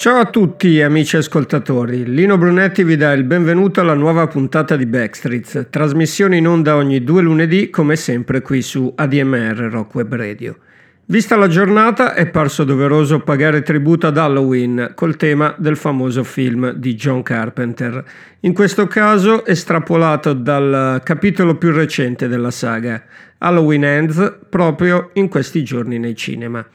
Ciao a tutti amici ascoltatori, Lino Brunetti vi dà il benvenuto alla nuova puntata di Backstreets, trasmissione in onda ogni due lunedì come sempre qui su ADMR Rock Web Radio. Vista la giornata è parso doveroso pagare tributo ad Halloween col tema del famoso film di John Carpenter, in questo caso estrapolato dal capitolo più recente della saga, Halloween Ends, proprio in questi giorni nei cinema.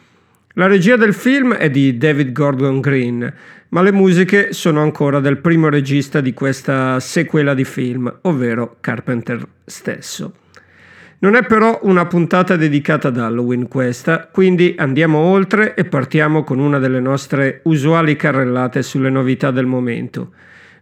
La regia del film è di David Gordon Green, ma le musiche sono ancora del primo regista di questa sequela di film, ovvero Carpenter stesso. Non è però una puntata dedicata ad Halloween questa, quindi andiamo oltre e partiamo con una delle nostre usuali carrellate sulle novità del momento.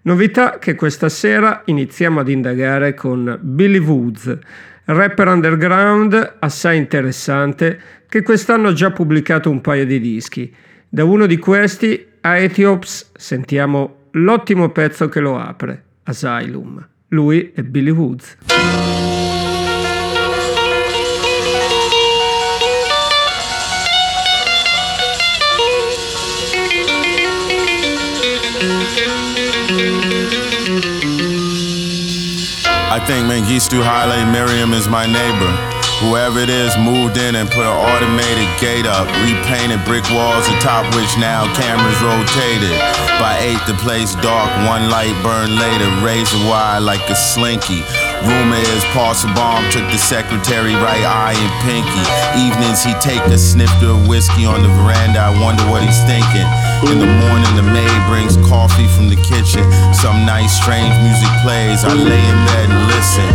Novità che questa sera iniziamo ad indagare con Billy Woods, rapper underground assai interessante che quest'anno ha già pubblicato un paio di dischi. Da uno di questi, a Ethiops, sentiamo l'ottimo pezzo che lo apre, Asylum. Lui è Billy Woods. Think Mengistu Haile Mariam is my neighbor. Whoever it is moved in and put an automated gate up, repainted brick walls atop which now cameras rotated. By eight, the place dark, one light burned later, razor wire like a slinky. Rumor is Paul Sabam took the secretary right eye and pinky. Evenings he take a snifter of whiskey on the veranda. I wonder what he's thinking. In the morning, the maid brings coffee from the kitchen. Some nice, strange music plays. I lay in bed and listen.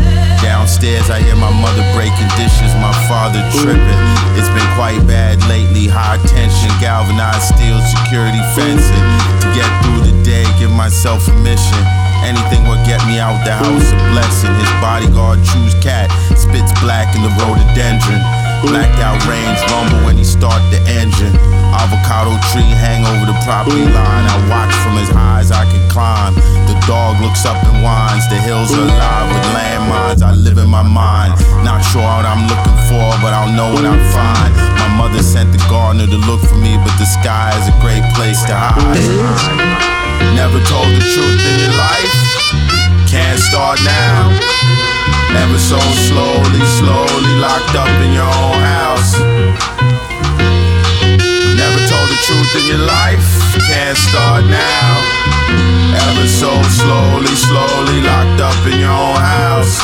Downstairs, I hear my mother breaking dishes, my father tripping. It's been quite bad lately. High tension, galvanized steel security fencing. To get through the day, give myself a mission. Anything would get me out the house, a blessing. His bodyguard chews cat, spits black in the rhododendron. Blacked out range rumble when he start the engine. Avocado tree hang over the property line. I watch from his eyes, I can climb. The dog looks up and whines. The hills are alive with landmines. I live in my mind. Not sure what I'm looking for, but I'll know what I find. My mother sent the gardener to look for me, but the sky is a great place to hide. Never told the truth in your life. Can't start now. Ever so slowly, slowly locked up in your own house. Never told the truth in your life. Can't start now. Ever so slowly, slowly locked up in your own house.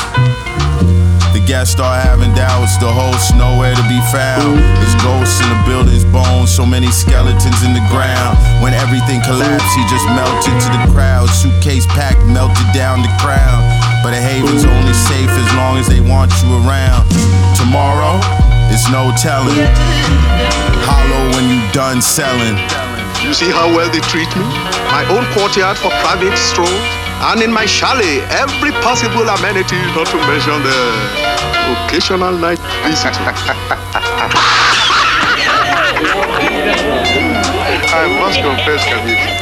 The guests start having doubts. The host nowhere to be found. There's ghosts in the building's bones. So many skeletons in the ground. When everything collapsed, he just melted to the crowd. Suitcase packed, melted down the crown. But a haven's only safe as long as they want you around. Tomorrow, it's no telling. Hollow when you done selling. You see how well they treat me? My own courtyard for private strolls, and in my chalet, every possible amenity, not to mention the occasional night visit. I must confess, this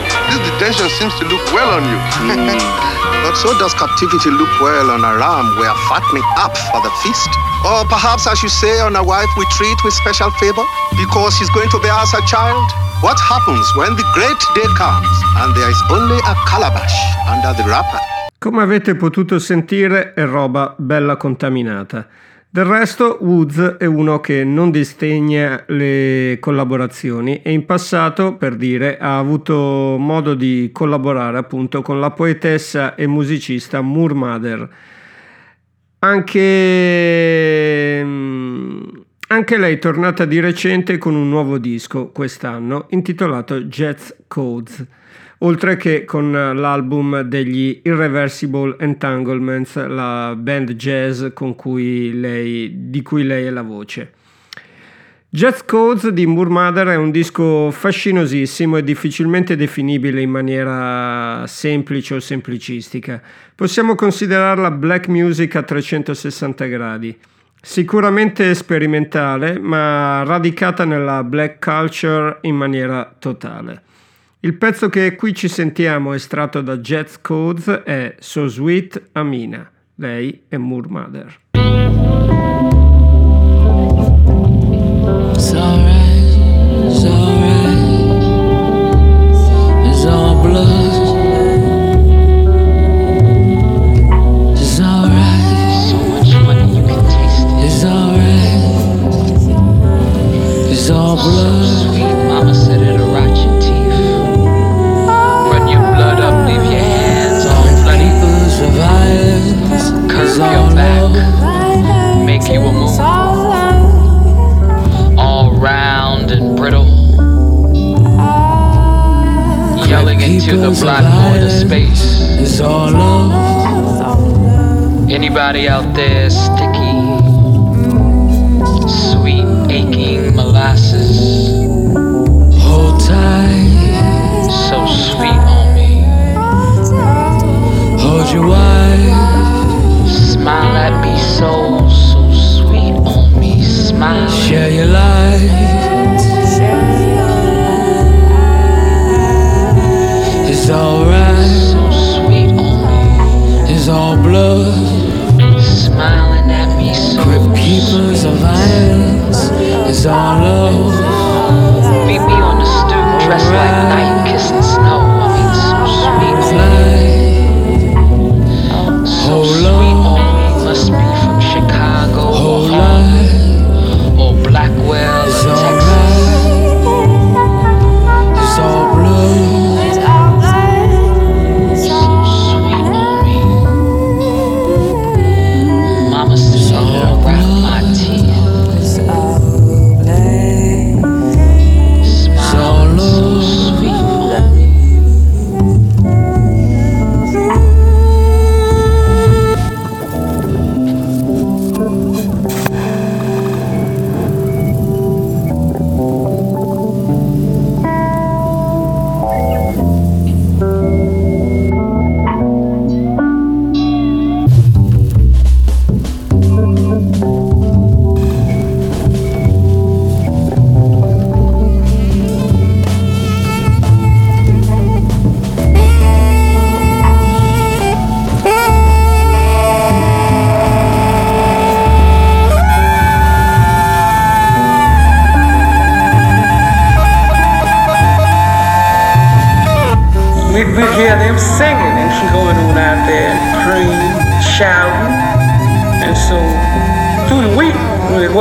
detention seems to look well on you. but so does captivity look well on a ram we are fattening up for the feast. Or perhaps I should say on a wife we treat with special favor because she's going to bear us a child. What happens when the great day comes and there is only a calabash under the wrapper? Come avete potuto sentire è roba bella contaminata. Del resto Woods è uno che non disdegna le collaborazioni e in passato, per dire, ha avuto modo di collaborare appunto con la poetessa e musicista Moore Mother. Anche, anche lei è tornata di recente con un nuovo disco quest'anno intitolato Jazz Codes oltre che con l'album degli Irreversible Entanglements, la band jazz cui lei, di cui lei è la voce. Jazz Codes di Moore Mother è un disco fascinosissimo e difficilmente definibile in maniera semplice o semplicistica. Possiamo considerarla black music a 360 gradi. Sicuramente sperimentale, ma radicata nella black culture in maniera totale. Il pezzo che qui ci sentiamo estratto da Jet Codes è So Sweet Amina. Lei è Moor Mother. blood. you will move. All round and brittle. Yelling into the black void of space. It's all love. Anybody out there sticky? Sweet aching molasses. Hold tight. So sweet on me. Hold your wife smile at me souls Smile. Share your light. It's alright. So sweet on me. It's all blood. Smiling at me so Grip keepers of violence. It's all love. Meet me on the stoop, dressed like night, kissing snow.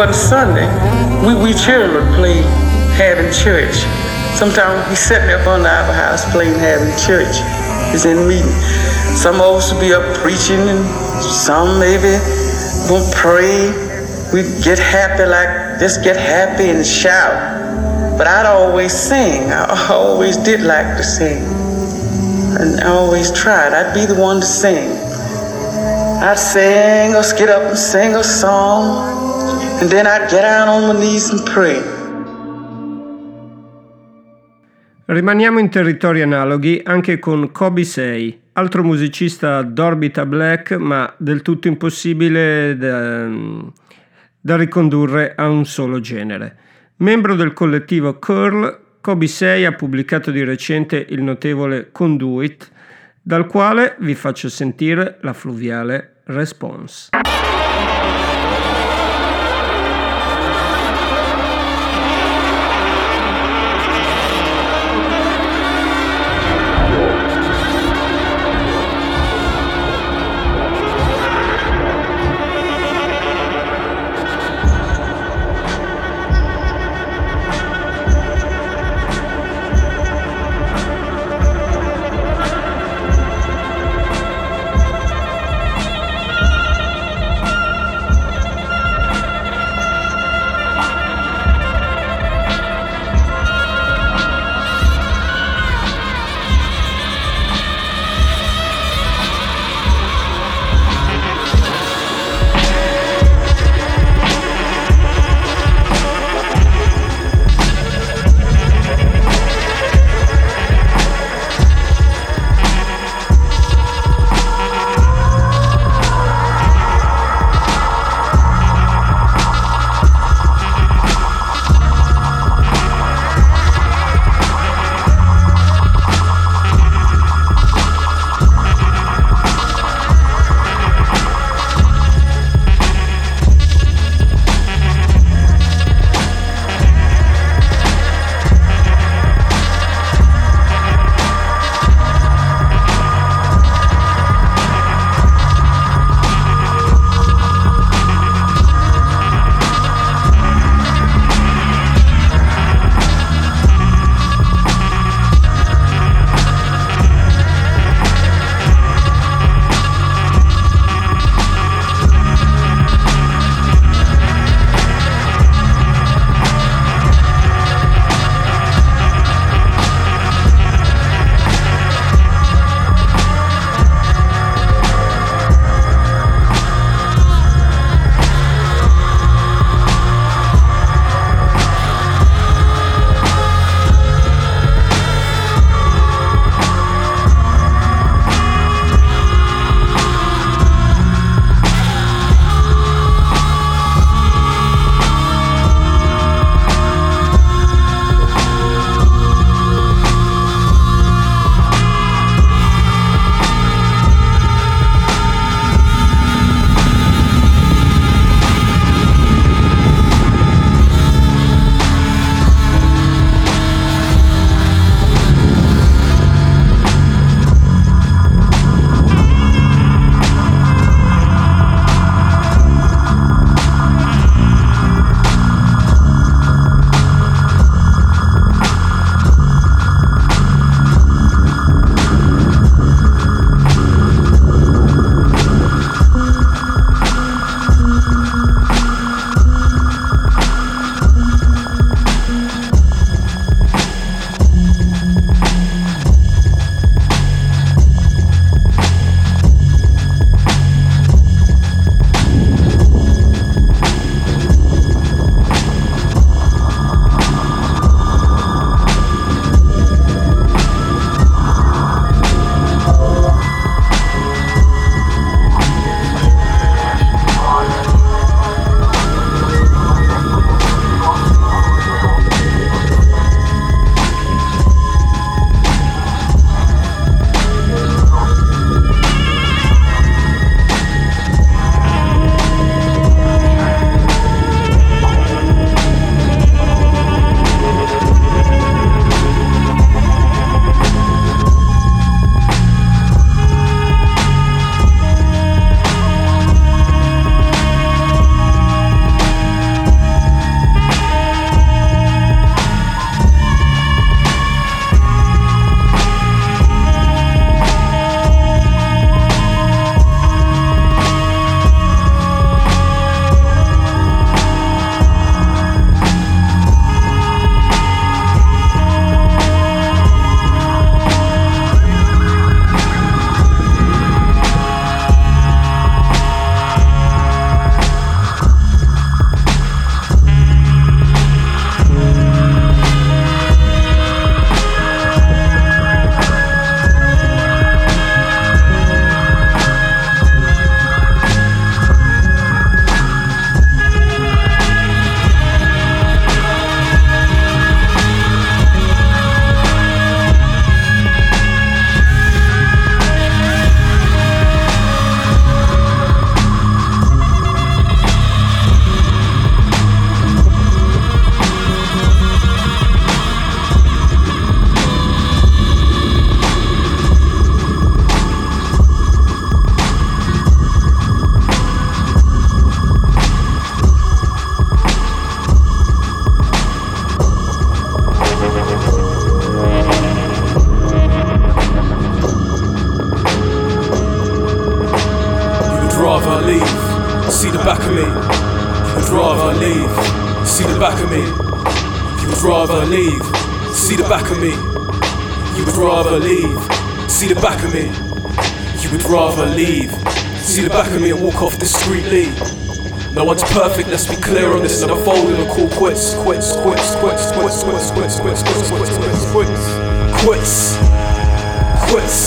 Wasn't Sunday, we, we children would play having church. Sometimes we sitting up on the Opera House playing having church. It's in meeting. Some of us would be up preaching and some maybe gonna pray. We'd get happy like just get happy and shout. But I'd always sing. I always did like to sing and I always tried. I'd be the one to sing. I'd sing or get up and sing a song, and then I'd get down on my knees and pray. Rimaniamo in territori analoghi anche con Kobe Say, altro musicista d'orbita black ma del tutto impossibile da, da ricondurre a un solo genere. Membro del collettivo Curl, Kobe Say ha pubblicato di recente il notevole Conduit, dal quale vi faccio sentire la fluviale Response. Back of me. You would rather leave. See the back of me. You would rather leave. See the back of me. You would rather leave. See the back of me and walk off discreetly. No one's perfect, let's be clear on this. Never folding and call quits. Quits, quits, quits, quits, quits, quits, quits, quits, quits, quits, quits, quits, quits.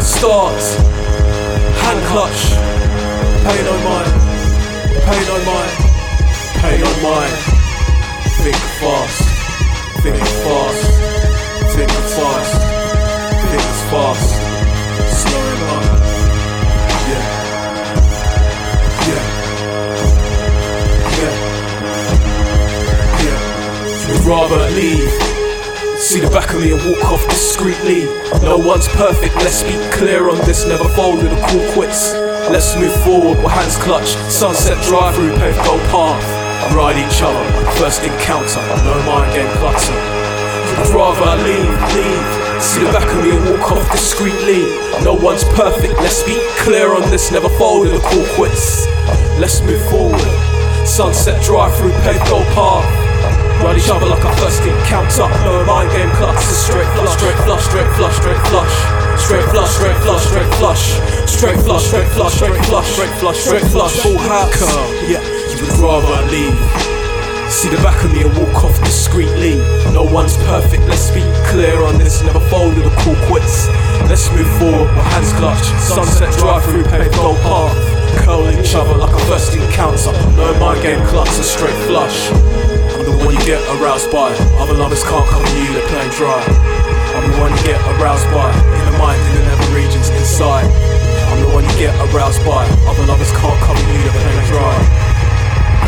Start. Hand clutch. Pay no mind. Pay no mind. Pay no mind. Think fast. Think fast. Think fast. Think fast. Slow it up. Yeah. Yeah. Yeah. Yeah. Would rather leave. See the back of me and walk off discreetly. No one's perfect, let's be clear on this. Never folded or call quits. Let's move forward with hands clutched. Sunset drive through paved gold path. Ride each other, first encounter. No mind game clutter. Would rather leave, leave. See the back of me and walk off discreetly. No one's perfect, let's be clear on this. Never folded or call quits. Let's move forward. Sunset drive through paved path. Ride each other like a first encounter. No mind game clutch. A straight flush, straight flush, straight flush, straight flush. Straight flush, straight flush, straight flush. Straight flush, straight flush, straight flush, straight flush, straight flush. Full house. Yeah, you would rather leave. See the back of me and walk off discreetly. No one's perfect, let's be clear on this. Never folded or call quits. Let's move forward with hands clutched. Sunset drive through paved gold path. Curl each other like a first encounter. No mind game clutch, a straight flush. I'm the one you get aroused by. Other lovers can't come to you, they're playing dry. I'm the one you get aroused by. In the mind, in the nether regions inside. I'm the one you get aroused by. Other lovers can't come to you, they're playing dry.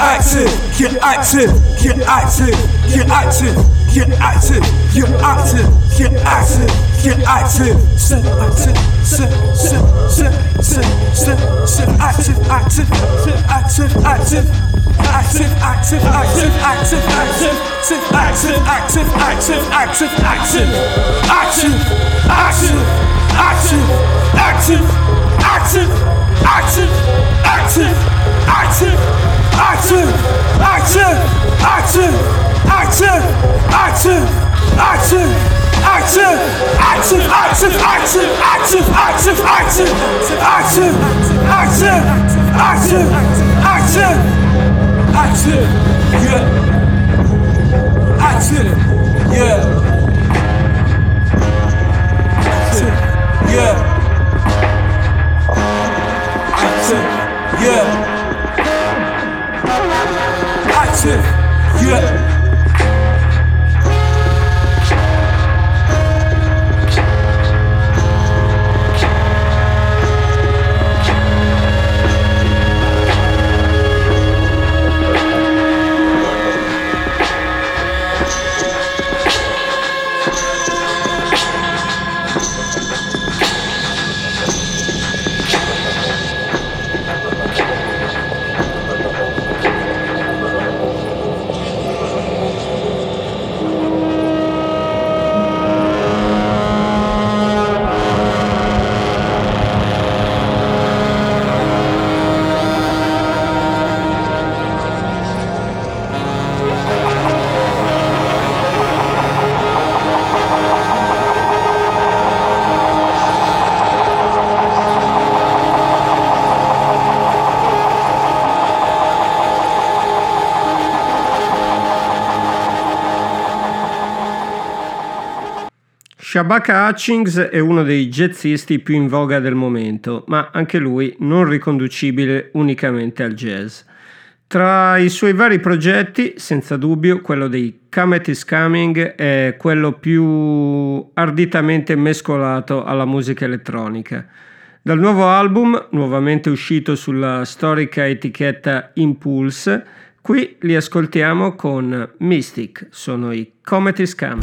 get active, get active, get active, get active, get active, get active, get active, sit active, sit, sit, sit, sit, sit, sit, active, active, active, active. Active, active, active, active, active, sit, active, active, active, active, active, active, active, active, active, active, active, active, active, active, active, active, active, active, active, active, active, active, active, active, active, active, active, active, active, active, active, yeah, active, yeah, yeah, active, yeah. Yeah. Shabaka Hutchings è uno dei jazzisti più in voga del momento, ma anche lui non riconducibile unicamente al jazz. Tra i suoi vari progetti, senza dubbio, quello dei Comet is Coming è quello più arditamente mescolato alla musica elettronica. Dal nuovo album, nuovamente uscito sulla storica etichetta Impulse, qui li ascoltiamo con Mystic, sono i Comety Scam.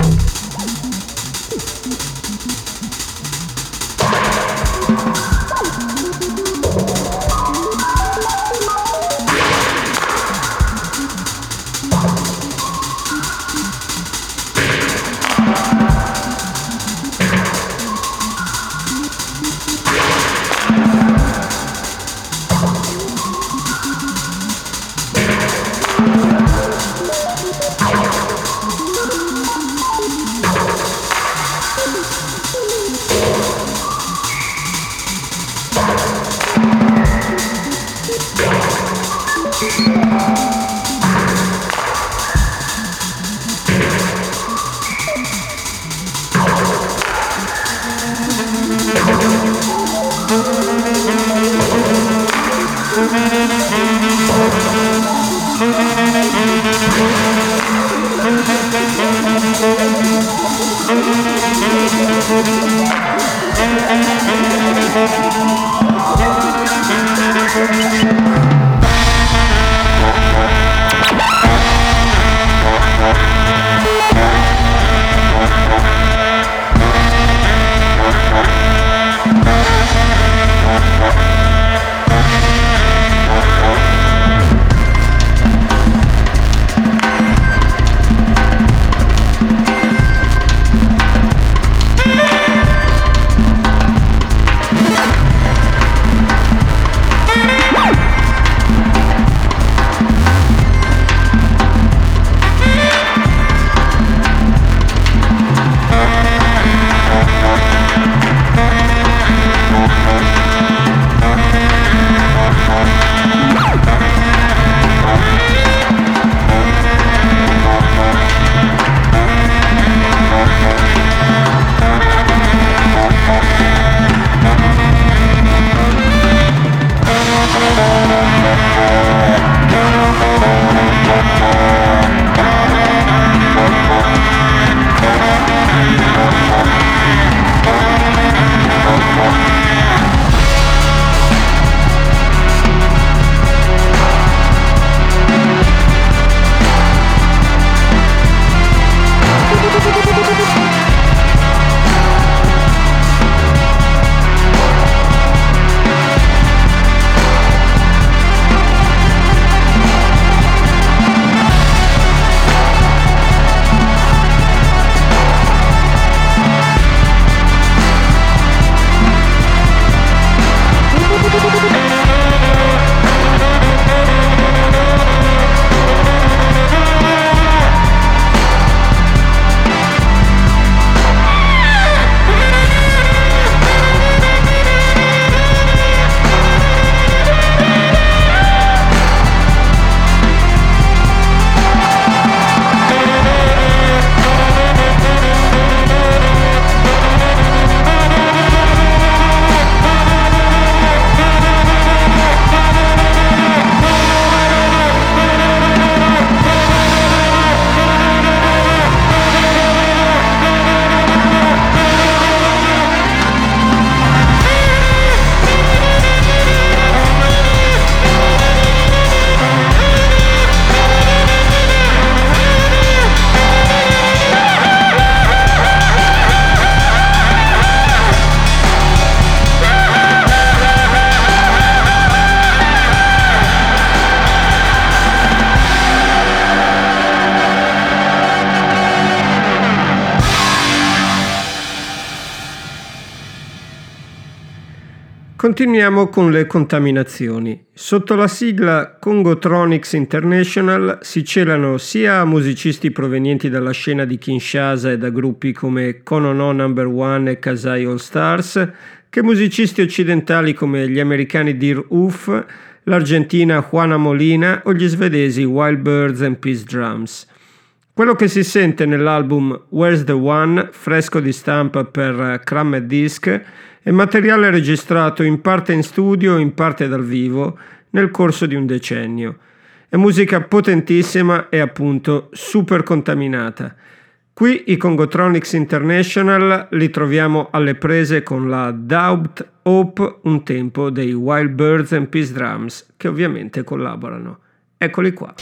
Continuiamo con le contaminazioni. Sotto la sigla Congotronics International si celano sia musicisti provenienti dalla scena di Kinshasa e da gruppi come Konono Number One e Kasai All Stars, che musicisti occidentali come gli americani Dear Oof, l'argentina Juana Molina o gli svedesi Wild Birds and Peace Drums. Quello che si sente nell'album Where's the One, fresco di stampa per Crammed Disc, è materiale registrato in parte in studio in parte dal vivo nel corso di un decennio. È musica potentissima e appunto super contaminata. Qui i Congotronics International li troviamo alle prese con la Doubt Hope un tempo dei Wild Birds and Peace Drums, che ovviamente collaborano. Eccoli qua.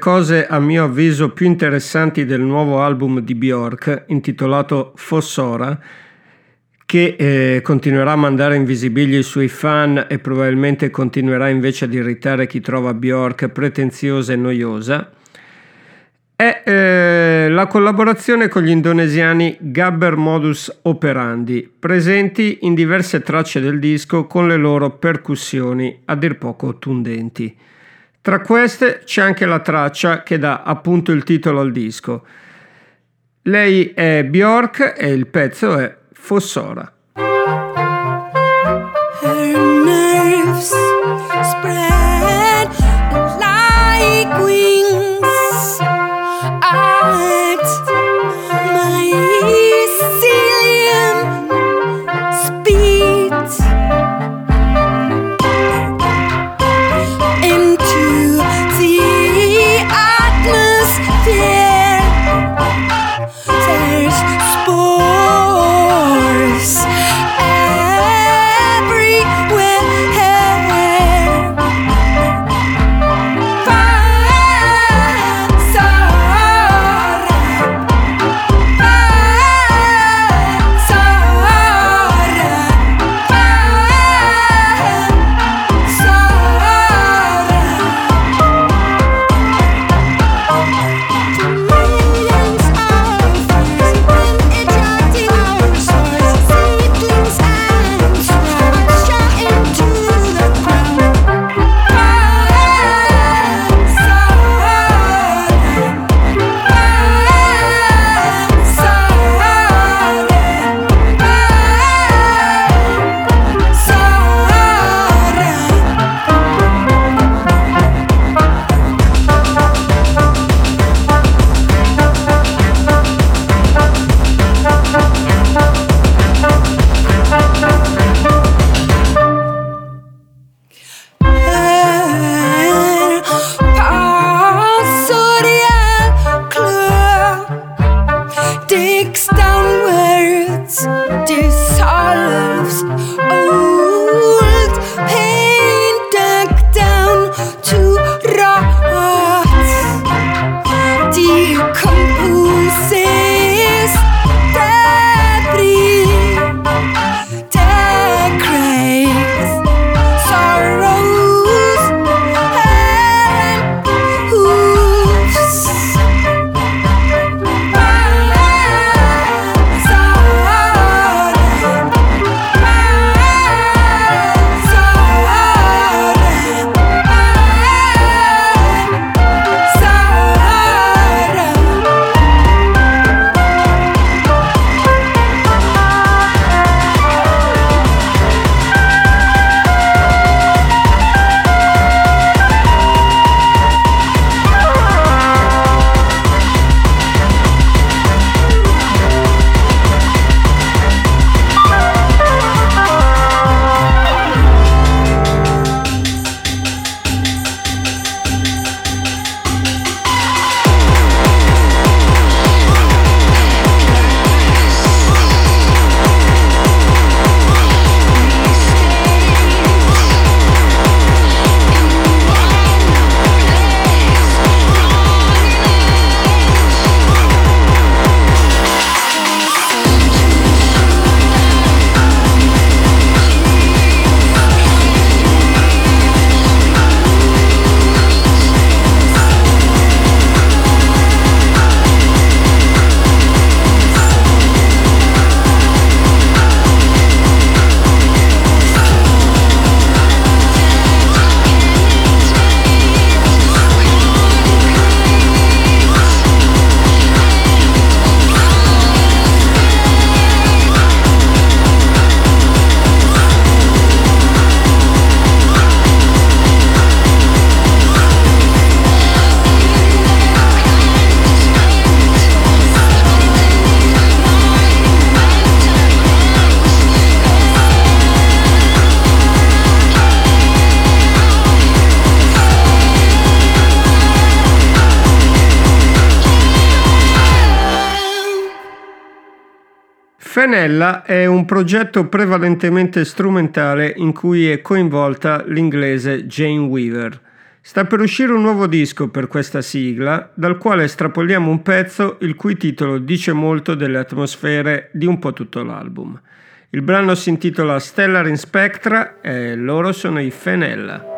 Cose a mio avviso più interessanti del nuovo album di Bjork, intitolato Fossora, che eh, continuerà a mandare invisibili i suoi fan e probabilmente continuerà invece ad irritare chi trova Bjork pretenziosa e noiosa, è eh, la collaborazione con gli indonesiani Gabber Modus Operandi, presenti in diverse tracce del disco con le loro percussioni a dir poco tundenti. Tra queste c'è anche la traccia che dà appunto il titolo al disco. Lei è Bjork e il pezzo è Fossora. Progetto prevalentemente strumentale in cui è coinvolta l'inglese Jane Weaver. Sta per uscire un nuovo disco per questa sigla, dal quale estrapoliamo un pezzo il cui titolo dice molto delle atmosfere di un po' tutto l'album. Il brano si intitola Stellar in Spectra e loro sono i Fenella.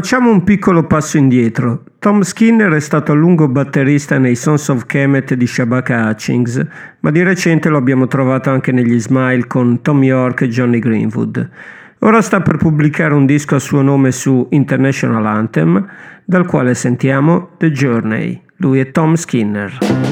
Facciamo un piccolo passo indietro. Tom Skinner è stato a lungo batterista nei Sons of Kemet di Shabaka Hutchings, ma di recente lo abbiamo trovato anche negli Smile con Tom York e Johnny Greenwood. Ora sta per pubblicare un disco a suo nome su International Anthem, dal quale sentiamo The Journey. Lui è Tom Skinner.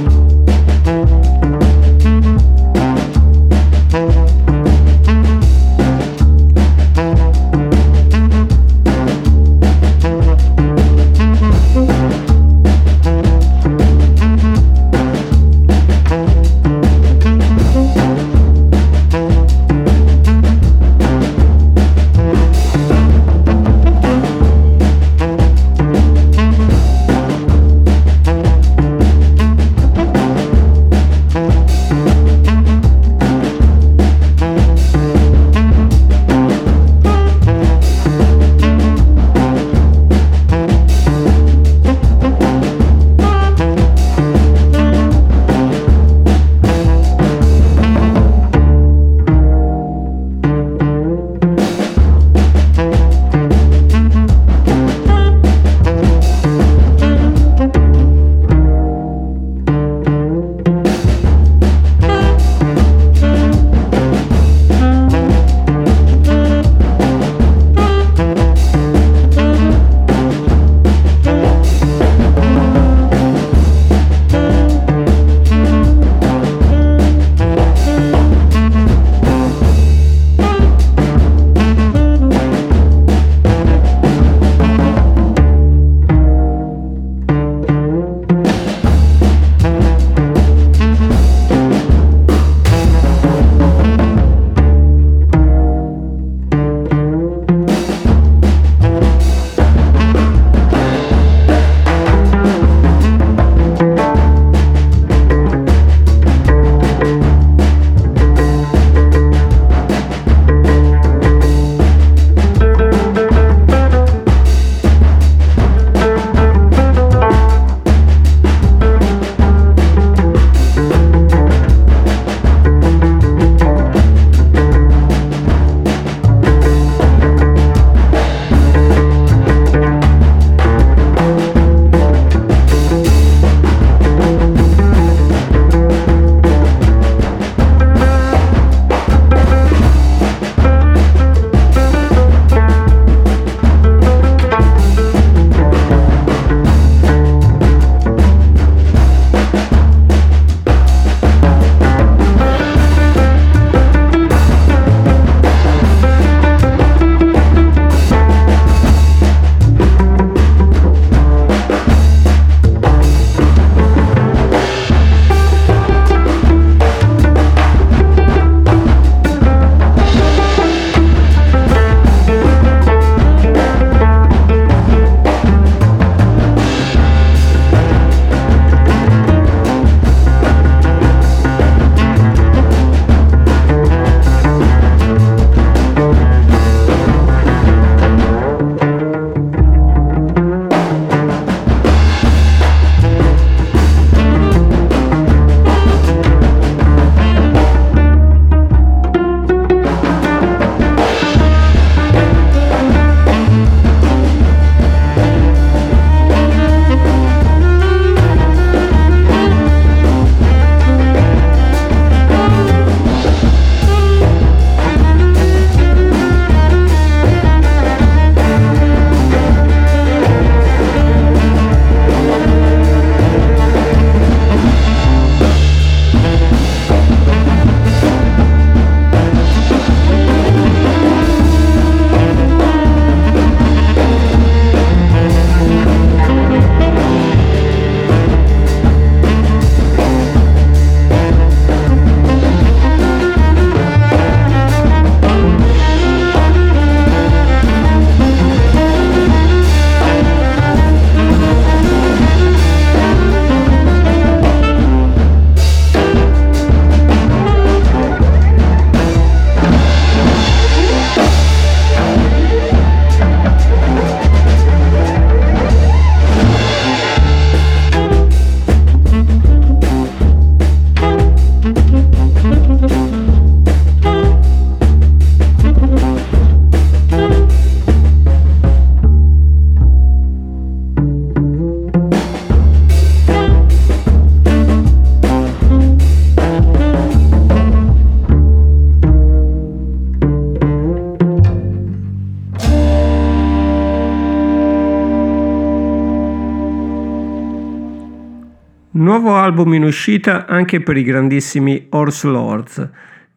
Nuovo album in uscita anche per i grandissimi Horse Lords.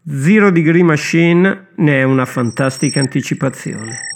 Zero Degree Machine ne è una fantastica anticipazione.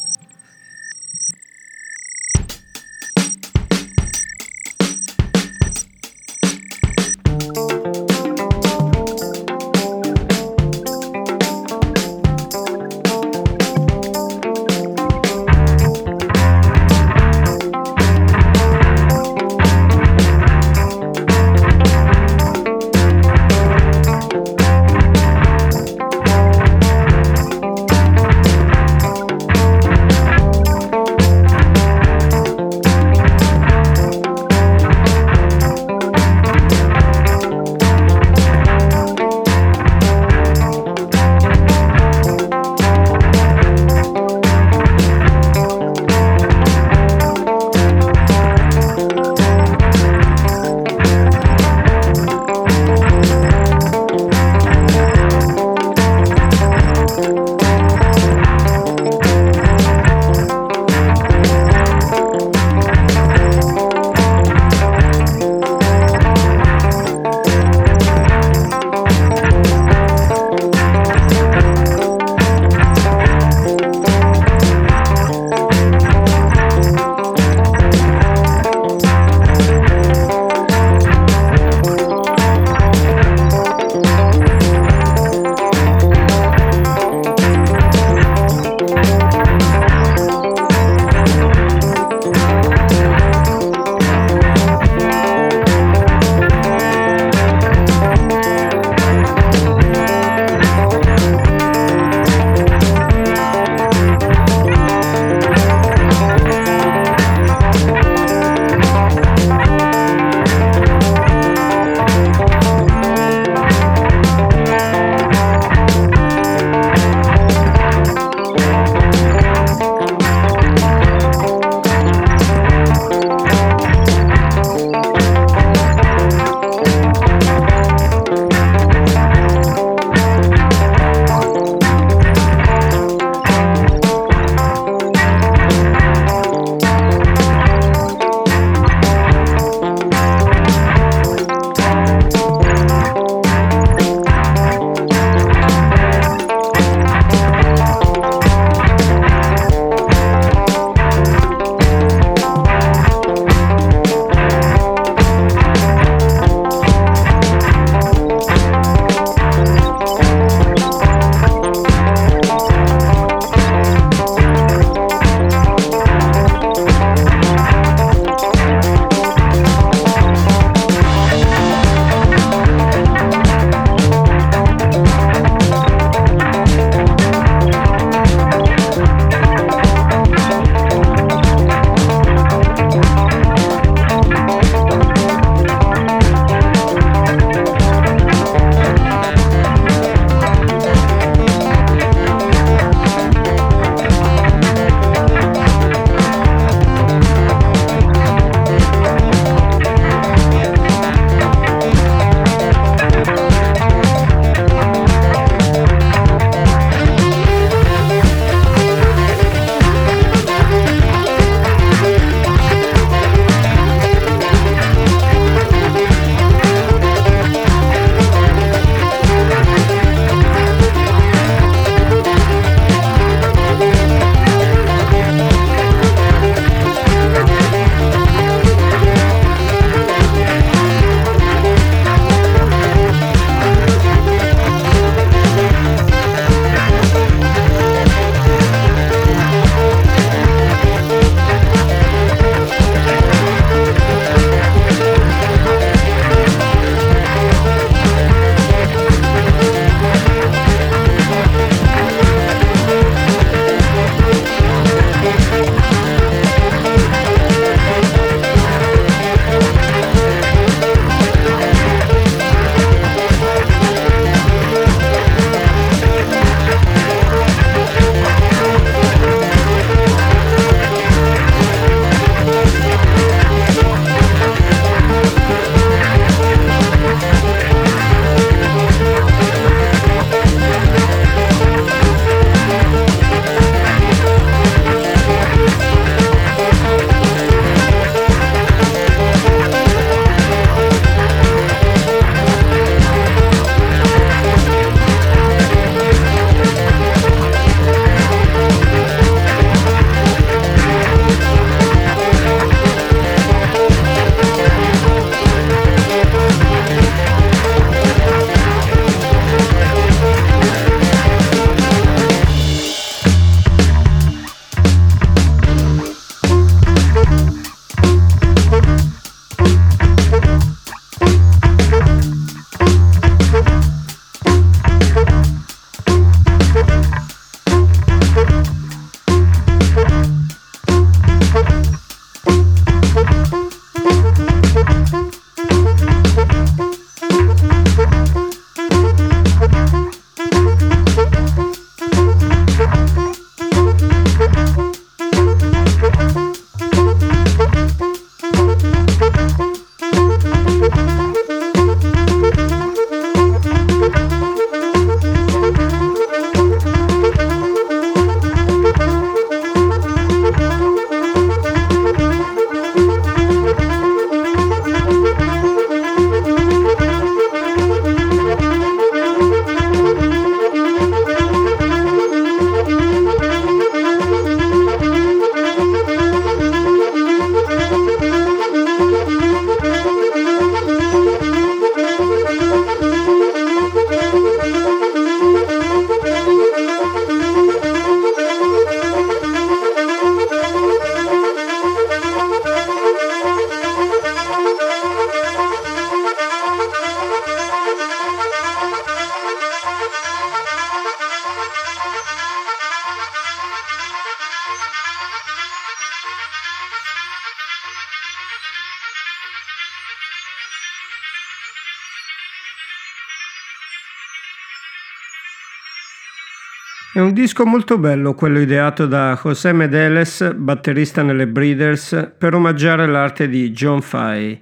Disco molto bello quello ideato da José Medeles, batterista nelle Breeders, per omaggiare l'arte di John Fay.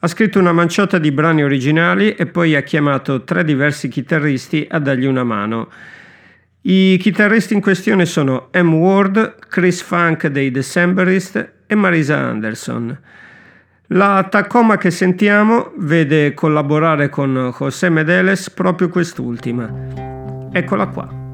Ha scritto una manciata di brani originali e poi ha chiamato tre diversi chitarristi a dargli una mano. I chitarristi in questione sono M. Ward, Chris Funk dei Decemberist e Marisa Anderson. La Tacoma che sentiamo vede collaborare con José Medeles proprio quest'ultima. Eccola qua.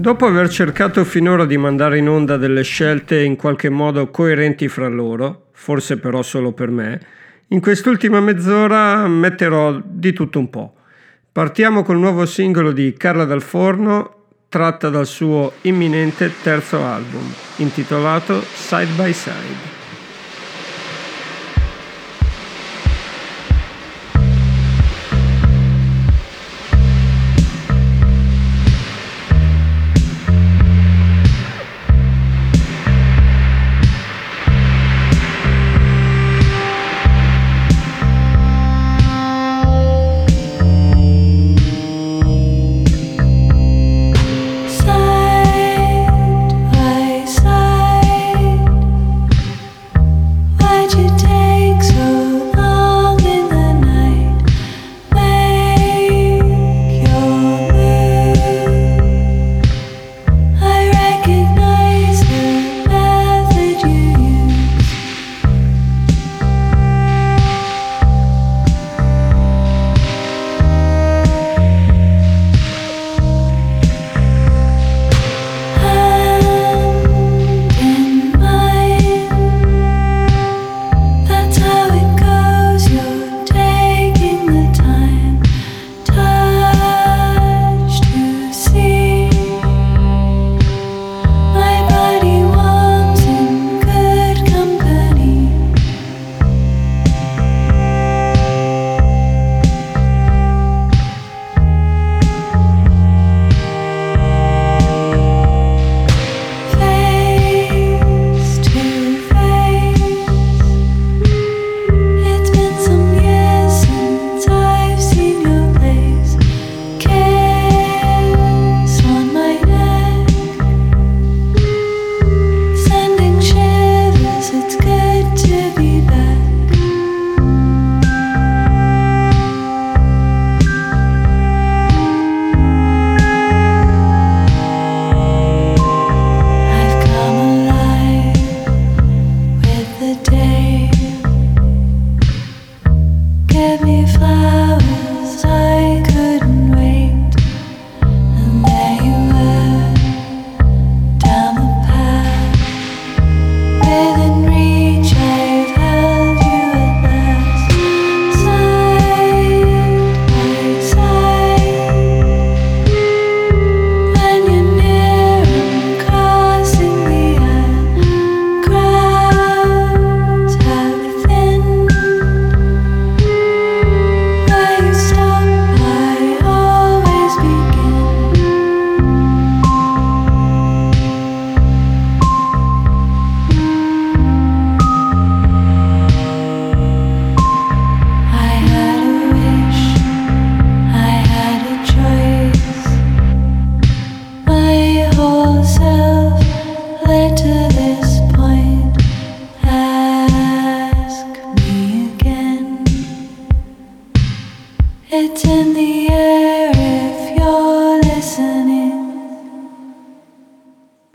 Dopo aver cercato finora di mandare in onda delle scelte in qualche modo coerenti fra loro, forse però solo per me, in quest'ultima mezz'ora metterò di tutto un po'. Partiamo col nuovo singolo di Carla Dal Forno, tratta dal suo imminente terzo album, intitolato Side by Side.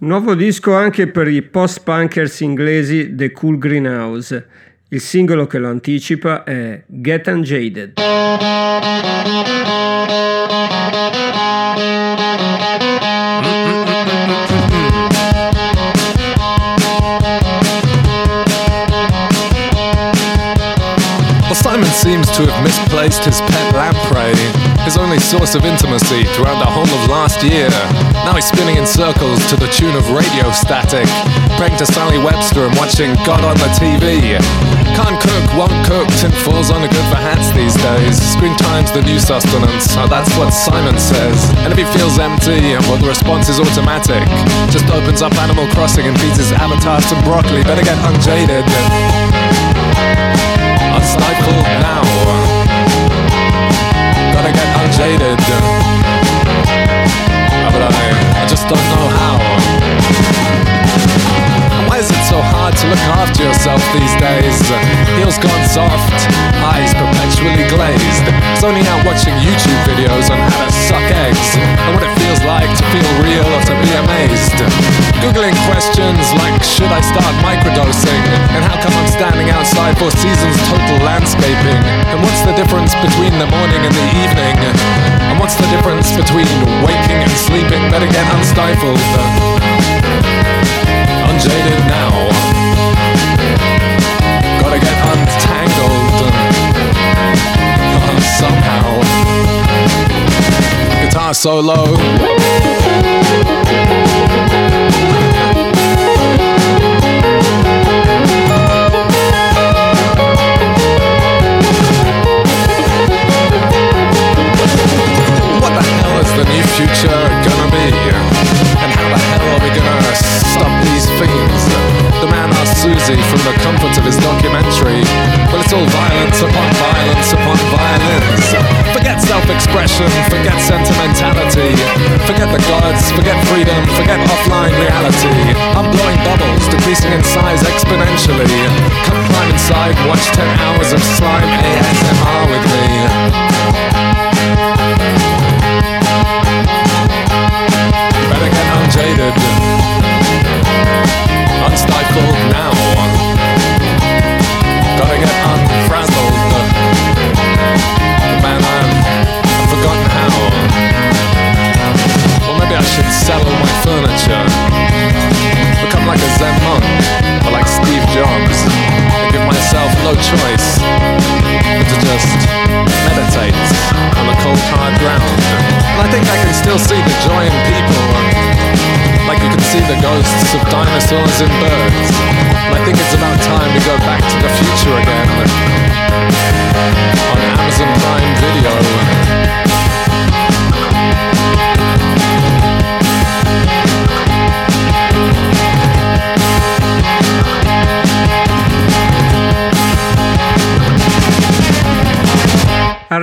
Nuovo disco anche per i post-punkers inglesi The Cool Greenhouse. Il singolo che lo anticipa è Get Unjaded. seems to have misplaced his pet lamprey, his only source of intimacy throughout the whole of last year. Now he's spinning in circles to the tune of Radio Static, praying to Sally Webster and watching God on the TV. Can't cook, won't cook, tin falls only good for hats these days. Screen time's the new sustenance, that's what Simon says. And if he feels empty, well, the response is automatic. Just opens up Animal Crossing and feeds his avatar some broccoli. Better get unjaded stifle now. Gotta get unjaded. But I, I just don't know how. So hard to look after yourself these days. Heels gone soft, eyes perpetually glazed. It's only out watching YouTube videos on how to suck eggs and what it feels like to feel real or to be amazed. Googling questions like should I start microdosing and how come I'm standing outside Four Seasons total landscaping and what's the difference between the morning and the evening and what's the difference between waking and sleeping better get unstifled unjaded now. Gotta get untangled uh, somehow. Guitar solo. What the hell is the new future gonna be? From the comfort of his documentary. Well, it's all violence upon violence upon violence. Forget self-expression, forget sentimentality. Forget the gods, forget freedom, forget offline reality. I'm blowing bubbles, decreasing in size exponentially. Come climb inside, watch 10 hours of slime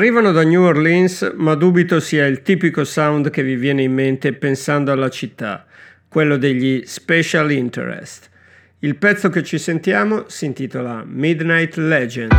Arrivano da New Orleans, ma dubito sia il tipico sound che vi viene in mente pensando alla città quello degli Special Interest. Il pezzo che ci sentiamo si intitola Midnight Legend.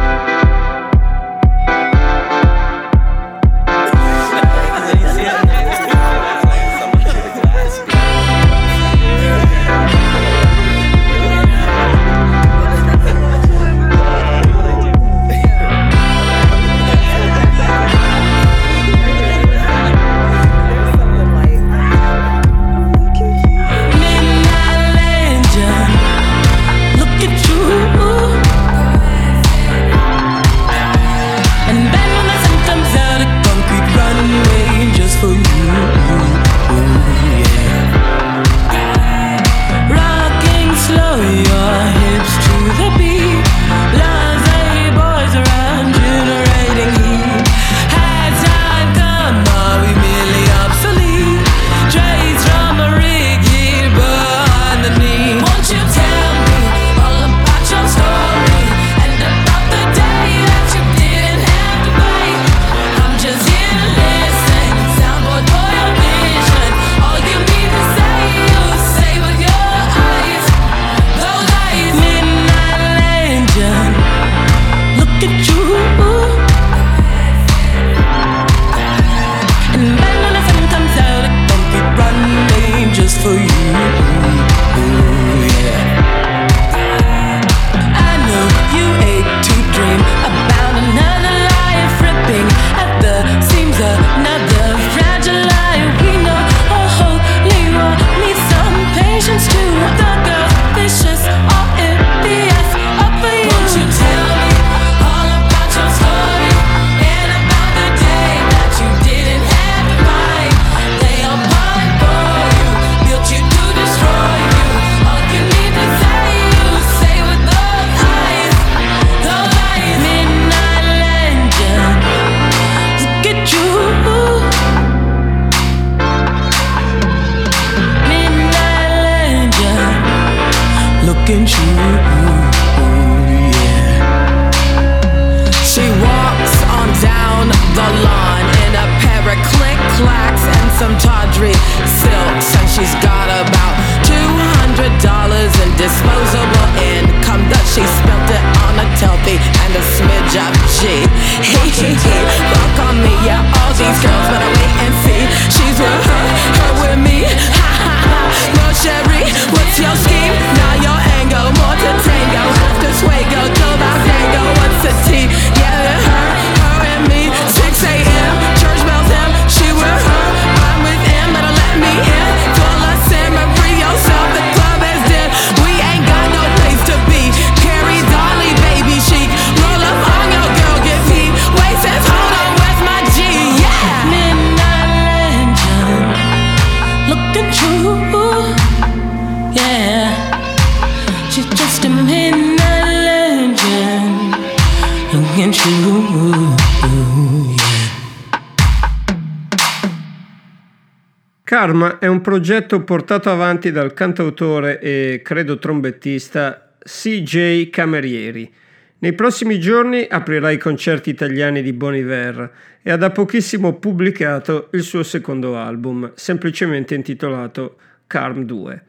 Progetto portato avanti dal cantautore e credo trombettista CJ Camerieri. Nei prossimi giorni aprirà i concerti italiani di Bon e ha da pochissimo pubblicato il suo secondo album, semplicemente intitolato Carm 2.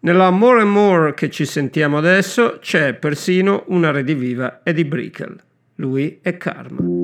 Nella More and More che ci sentiamo adesso c'è persino una rediviva Eddie Brickell. Lui è Karma.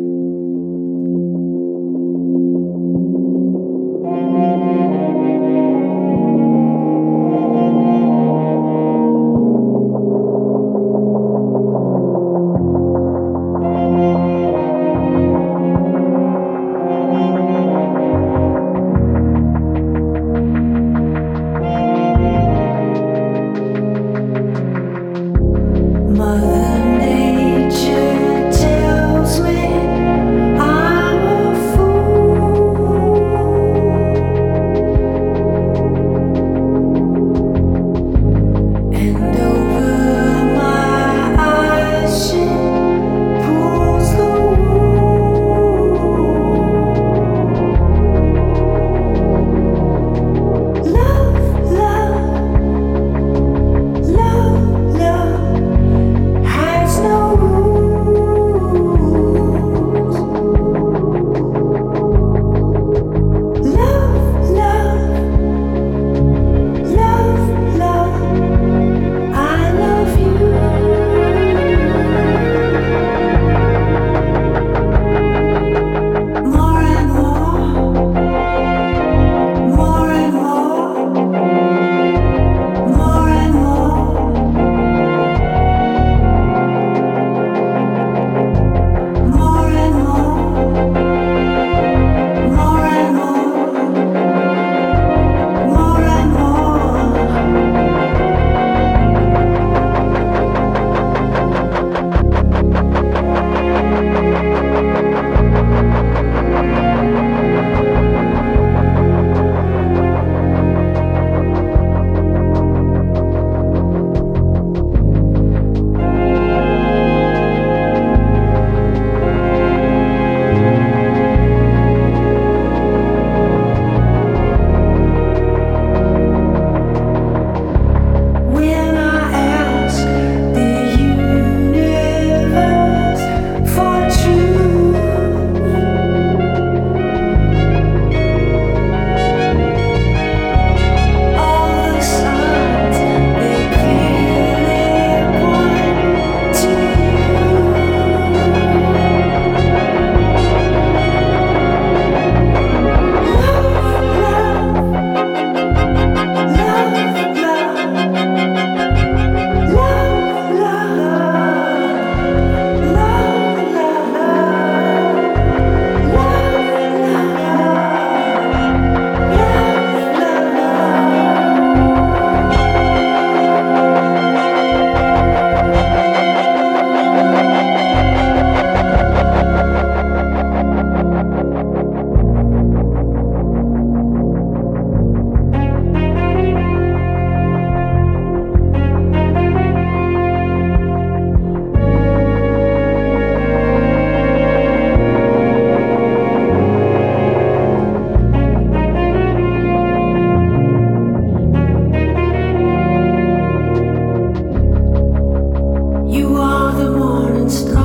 stop.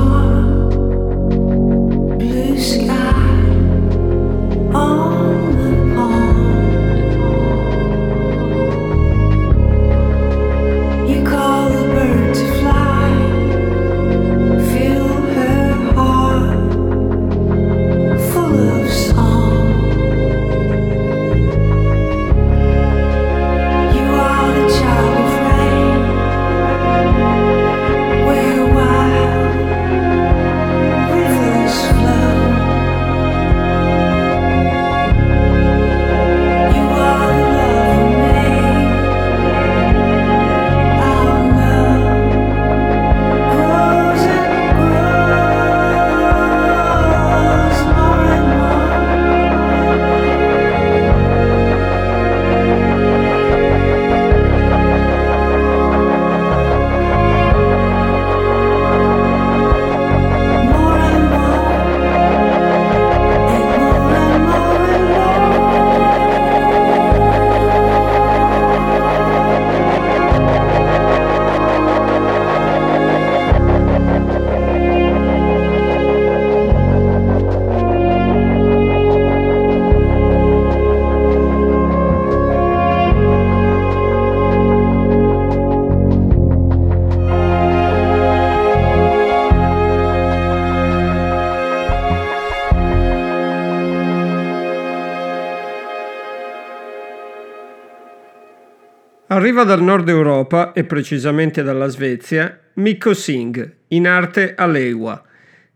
Arriva dal nord Europa e precisamente dalla Svezia Mikko Singh, in arte Alewa.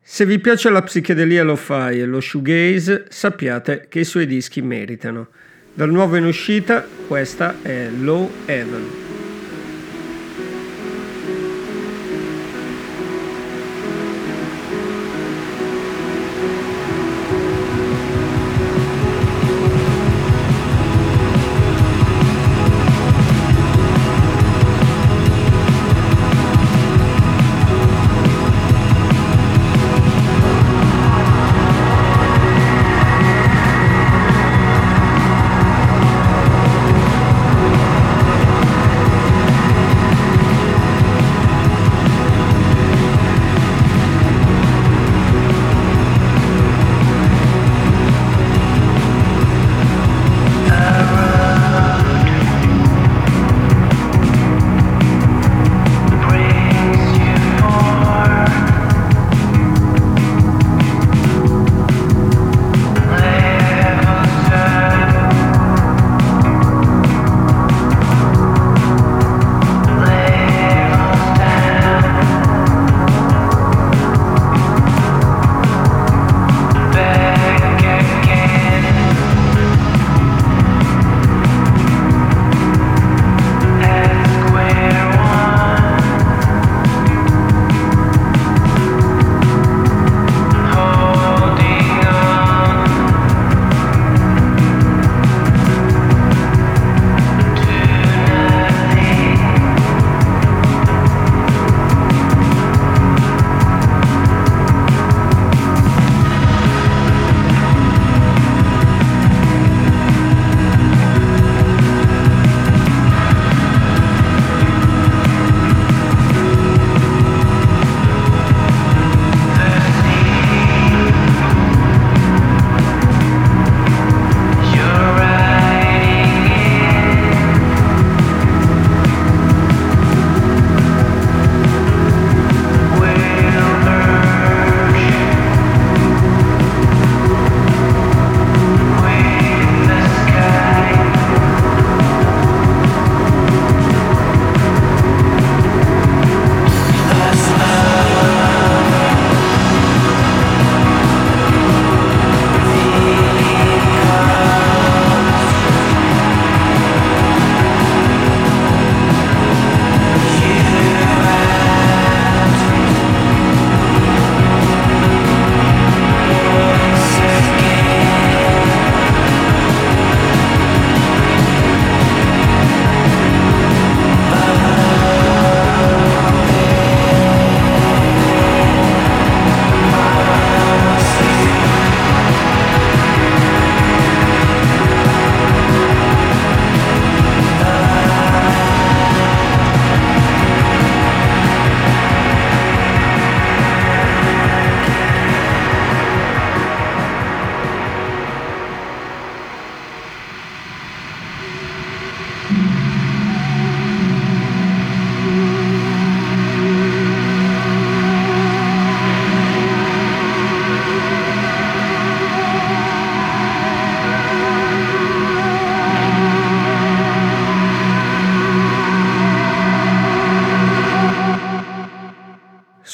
Se vi piace la psichedelia lo-fi e lo shoegaze, sappiate che i suoi dischi meritano. Dal nuovo in uscita, questa è Low Heaven.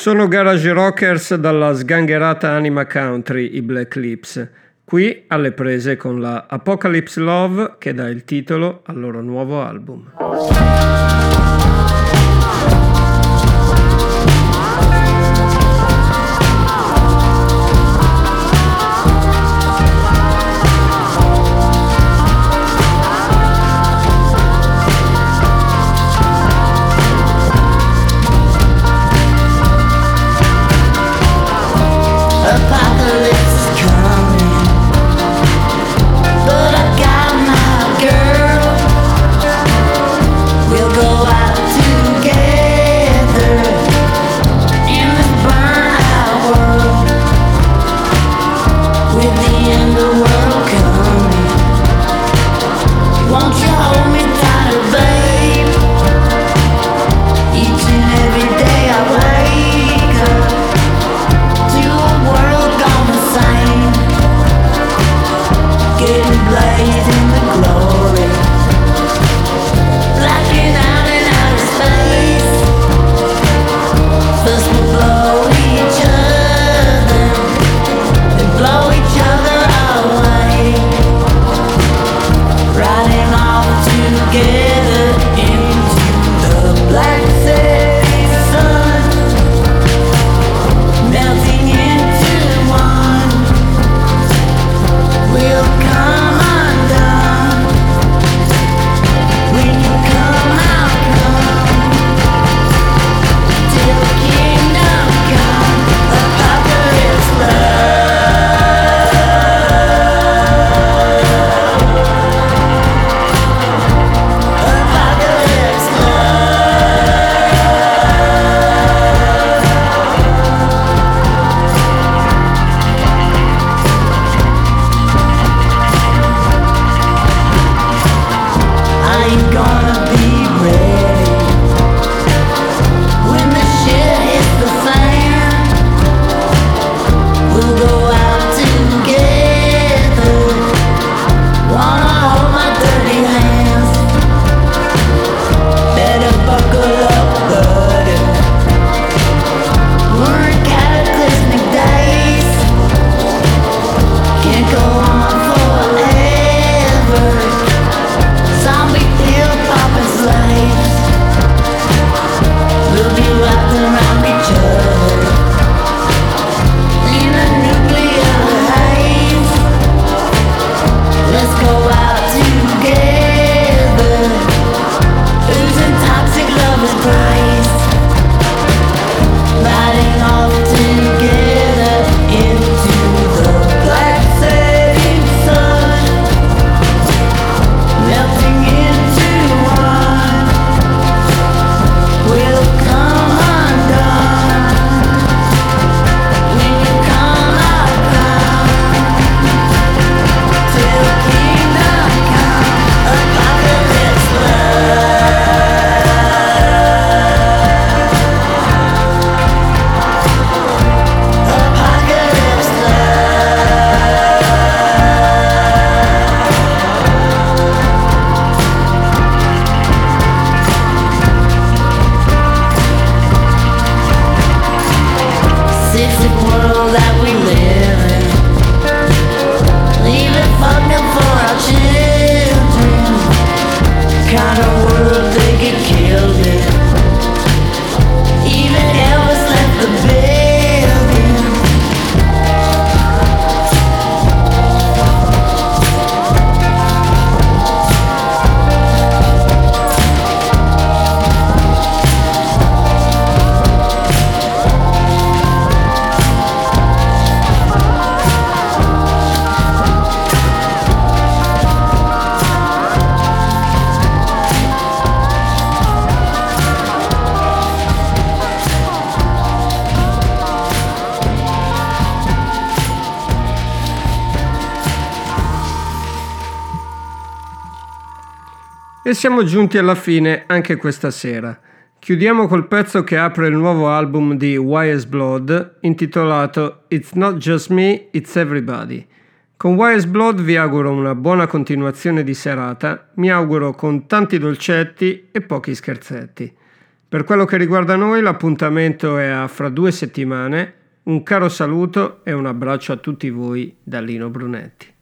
Sono garage rockers dalla sgangherata anima country, i Black Lips, qui alle prese con la Apocalypse Love che dà il titolo al loro nuovo album. E siamo giunti alla fine anche questa sera. Chiudiamo col pezzo che apre il nuovo album di Wise Blood intitolato It's Not Just Me, It's Everybody. Con Wise Blood vi auguro una buona continuazione di serata, mi auguro con tanti dolcetti e pochi scherzetti. Per quello che riguarda noi l'appuntamento è a fra due settimane, un caro saluto e un abbraccio a tutti voi da Lino Brunetti.